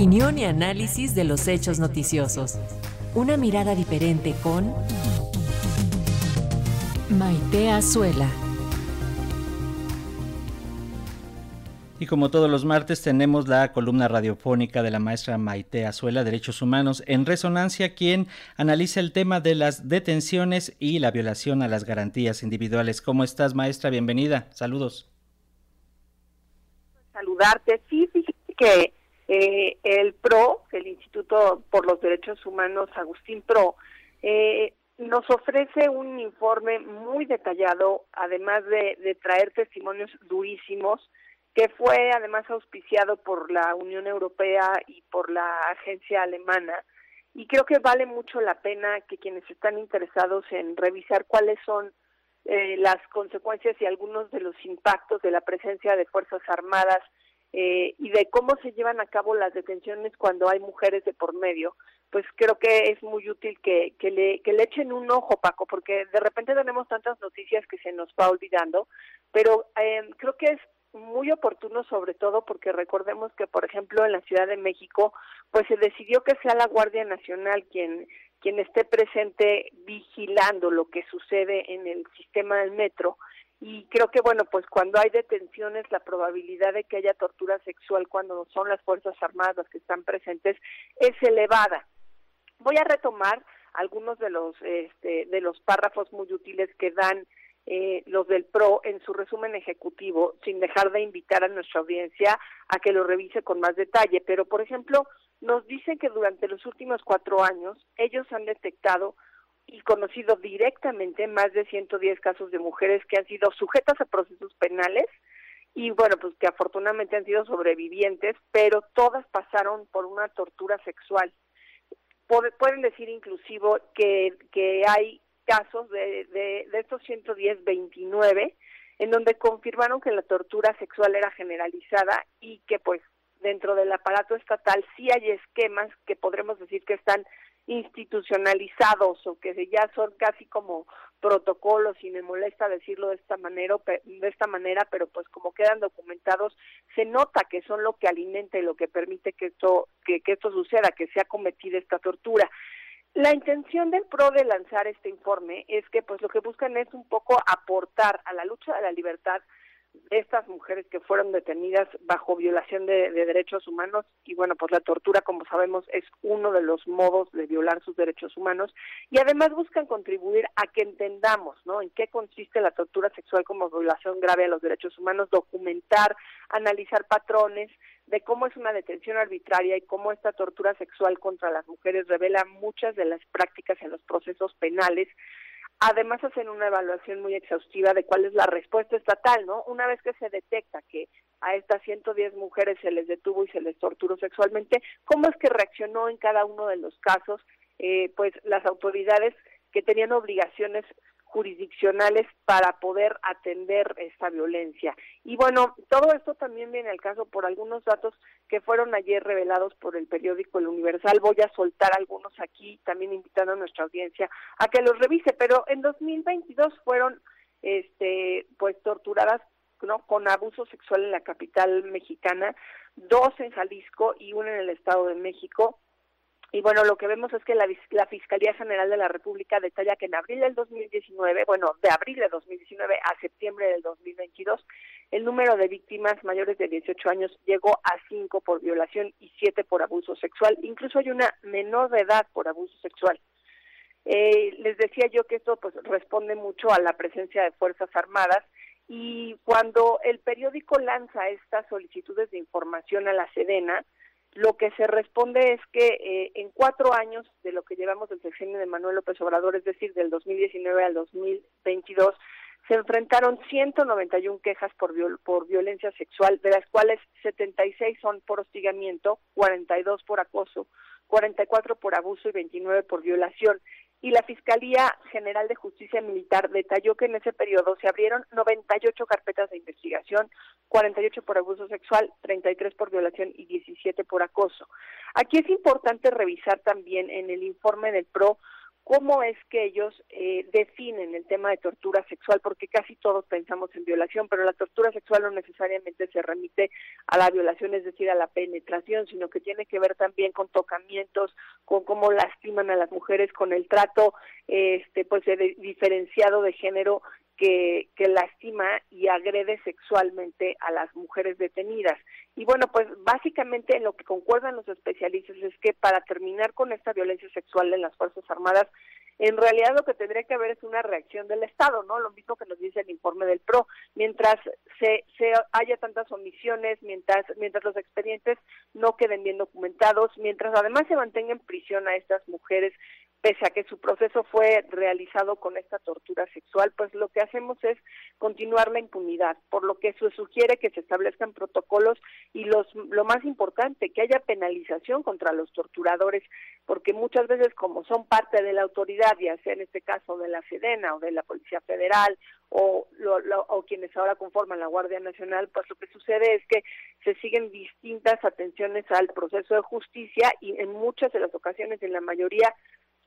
Opinión y análisis de los hechos noticiosos. Una mirada diferente con Maite Azuela. Y como todos los martes tenemos la columna radiofónica de la maestra Maite Azuela, Derechos Humanos en Resonancia, quien analiza el tema de las detenciones y la violación a las garantías individuales. ¿Cómo estás, maestra? Bienvenida. Saludos. Saludarte. Sí, fíjate que eh, el PRO, el Instituto por los Derechos Humanos Agustín PRO, eh, nos ofrece un informe muy detallado, además de, traer testimonios durísimos que fue además auspiciado por la Unión Europea y por la agencia alemana. Y creo que vale mucho la pena que quienes están interesados en revisar cuáles son eh, las consecuencias y algunos de los impactos de la presencia de Fuerzas Armadas eh, y de cómo se llevan a cabo las detenciones cuando hay mujeres de por medio, pues creo que es muy útil que, que, le, que le echen un ojo, Paco, porque de repente tenemos tantas noticias que se nos va olvidando, pero eh, creo que es muy oportuno sobre todo porque recordemos que por ejemplo en la Ciudad de México pues se decidió que sea la Guardia Nacional quien quien esté presente vigilando lo que sucede en el sistema del metro y creo que bueno pues cuando hay detenciones la probabilidad de que haya tortura sexual cuando son las fuerzas armadas que están presentes es elevada voy a retomar algunos de los este, de los párrafos muy útiles que dan eh, los del PRO en su resumen ejecutivo, sin dejar de invitar a nuestra audiencia a que lo revise con más detalle. Pero, por ejemplo, nos dicen que durante los últimos cuatro años ellos han detectado y conocido directamente más de 110 casos de mujeres que han sido sujetas a procesos penales y bueno, pues que afortunadamente han sido sobrevivientes, pero todas pasaron por una tortura sexual. Pueden decir inclusivo que, que hay casos de, de, de estos 110, 29, en donde confirmaron que la tortura sexual era generalizada y que pues dentro del aparato estatal sí hay esquemas que podremos decir que están institucionalizados o que ya son casi como protocolos y me molesta decirlo de esta manera de esta manera pero pues como quedan documentados se nota que son lo que alimenta y lo que permite que esto que, que esto suceda que se ha cometido esta tortura. La intención del PRO de lanzar este informe es que pues lo que buscan es un poco aportar a la lucha de la libertad estas mujeres que fueron detenidas bajo violación de, derechos humanos y bueno pues la tortura como sabemos es uno de los modos de violar sus derechos humanos y además buscan contribuir a que entendamos no en qué consiste la tortura sexual como violación grave a los derechos humanos documentar analizar patrones de cómo es una detención arbitraria y cómo esta tortura sexual contra las mujeres revela muchas de las prácticas en los procesos penales. Además hacen una evaluación muy exhaustiva de cuál es la respuesta estatal, ¿no? Una vez que se detecta que a estas 110 mujeres se les detuvo y se les torturó sexualmente, ¿cómo es que reaccionó en cada uno de los casos? Eh, pues las autoridades que tenían obligaciones jurisdiccionales para poder atender esta violencia. Y bueno, todo esto también viene al caso por algunos datos que fueron ayer revelados por el periódico El Universal. Voy a soltar algunos aquí, también invitando a nuestra audiencia a que los revise, pero en 2022 fueron este pues torturadas ¿no? con abuso sexual en la capital mexicana, dos en Jalisco y uno en el Estado de México y bueno, lo que vemos es que la, Fiscalía General de la República detalla que en abril del 2019, bueno, de abril de 2019 a septiembre del 2022, el número de víctimas mayores de 18 años llegó a 5 por violación y 7 por abuso sexual. Incluso hay una menor de edad por abuso sexual. Eh, les decía yo que esto pues responde mucho a la presencia de Fuerzas Armadas y cuando el periódico lanza estas solicitudes de información a la Sedena, lo que se responde es que eh, en cuatro años de lo que llevamos del sexenio de Manuel López Obrador, es decir, del 2019 al 2022, se enfrentaron 191 quejas por, por violencia sexual, de las cuales 76 son por hostigamiento, 42 por acoso, 44 por abuso y 29 por violación y la Fiscalía General de Justicia Militar detalló que en ese periodo se abrieron 98 carpetas de investigación, 48 por abuso sexual, 33 por violación y 17 por acoso. Aquí es importante revisar también en el informe del PRO cómo es que ellos eh, definen el tema de tortura sexual, porque casi todos pensamos en violación, pero la tortura sexual no necesariamente se remite a la violación, es decir, a la penetración, sino que tiene que ver también con tocamientos, con cómo lastiman a las mujeres, con el trato este pues diferenciado de género que, que, lastima y agrede sexualmente a las mujeres detenidas. Y bueno, pues básicamente en lo que concuerdan los especialistas es que para terminar con esta violencia sexual en las Fuerzas Armadas, en realidad lo que tendría que haber es una reacción del Estado, ¿no? Lo mismo que nos dice el informe del PRO. Mientras se, se haya tantas omisiones, mientras, mientras los expedientes no queden bien documentados, mientras además se mantenga en prisión a estas mujeres pese a que su proceso fue realizado con esta tortura sexual, pues lo que hacemos es continuar la impunidad, por lo que se sugiere que se establezcan protocolos y los, lo más importante, que haya penalización contra los torturadores, porque muchas veces como son parte de la autoridad, ya sea en este caso de la Sedena o de la Policía Federal o, o quienes ahora conforman la Guardia Nacional, pues lo que sucede es que se siguen distintas atenciones al proceso de justicia y en muchas de las ocasiones, en la mayoría,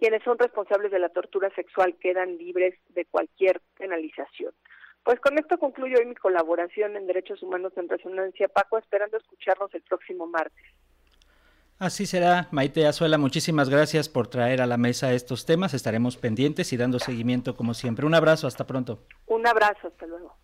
quienes son responsables de la tortura sexual quedan libres de cualquier penalización. Pues con esto concluyo hoy mi colaboración en Derechos Humanos en Resonancia, Paco, esperando escucharnos el próximo martes. Así será, Maite Azuela, muchísimas gracias por traer a la mesa estos temas, estaremos pendientes y dando seguimiento como siempre. Un abrazo, hasta pronto. Un abrazo, hasta luego.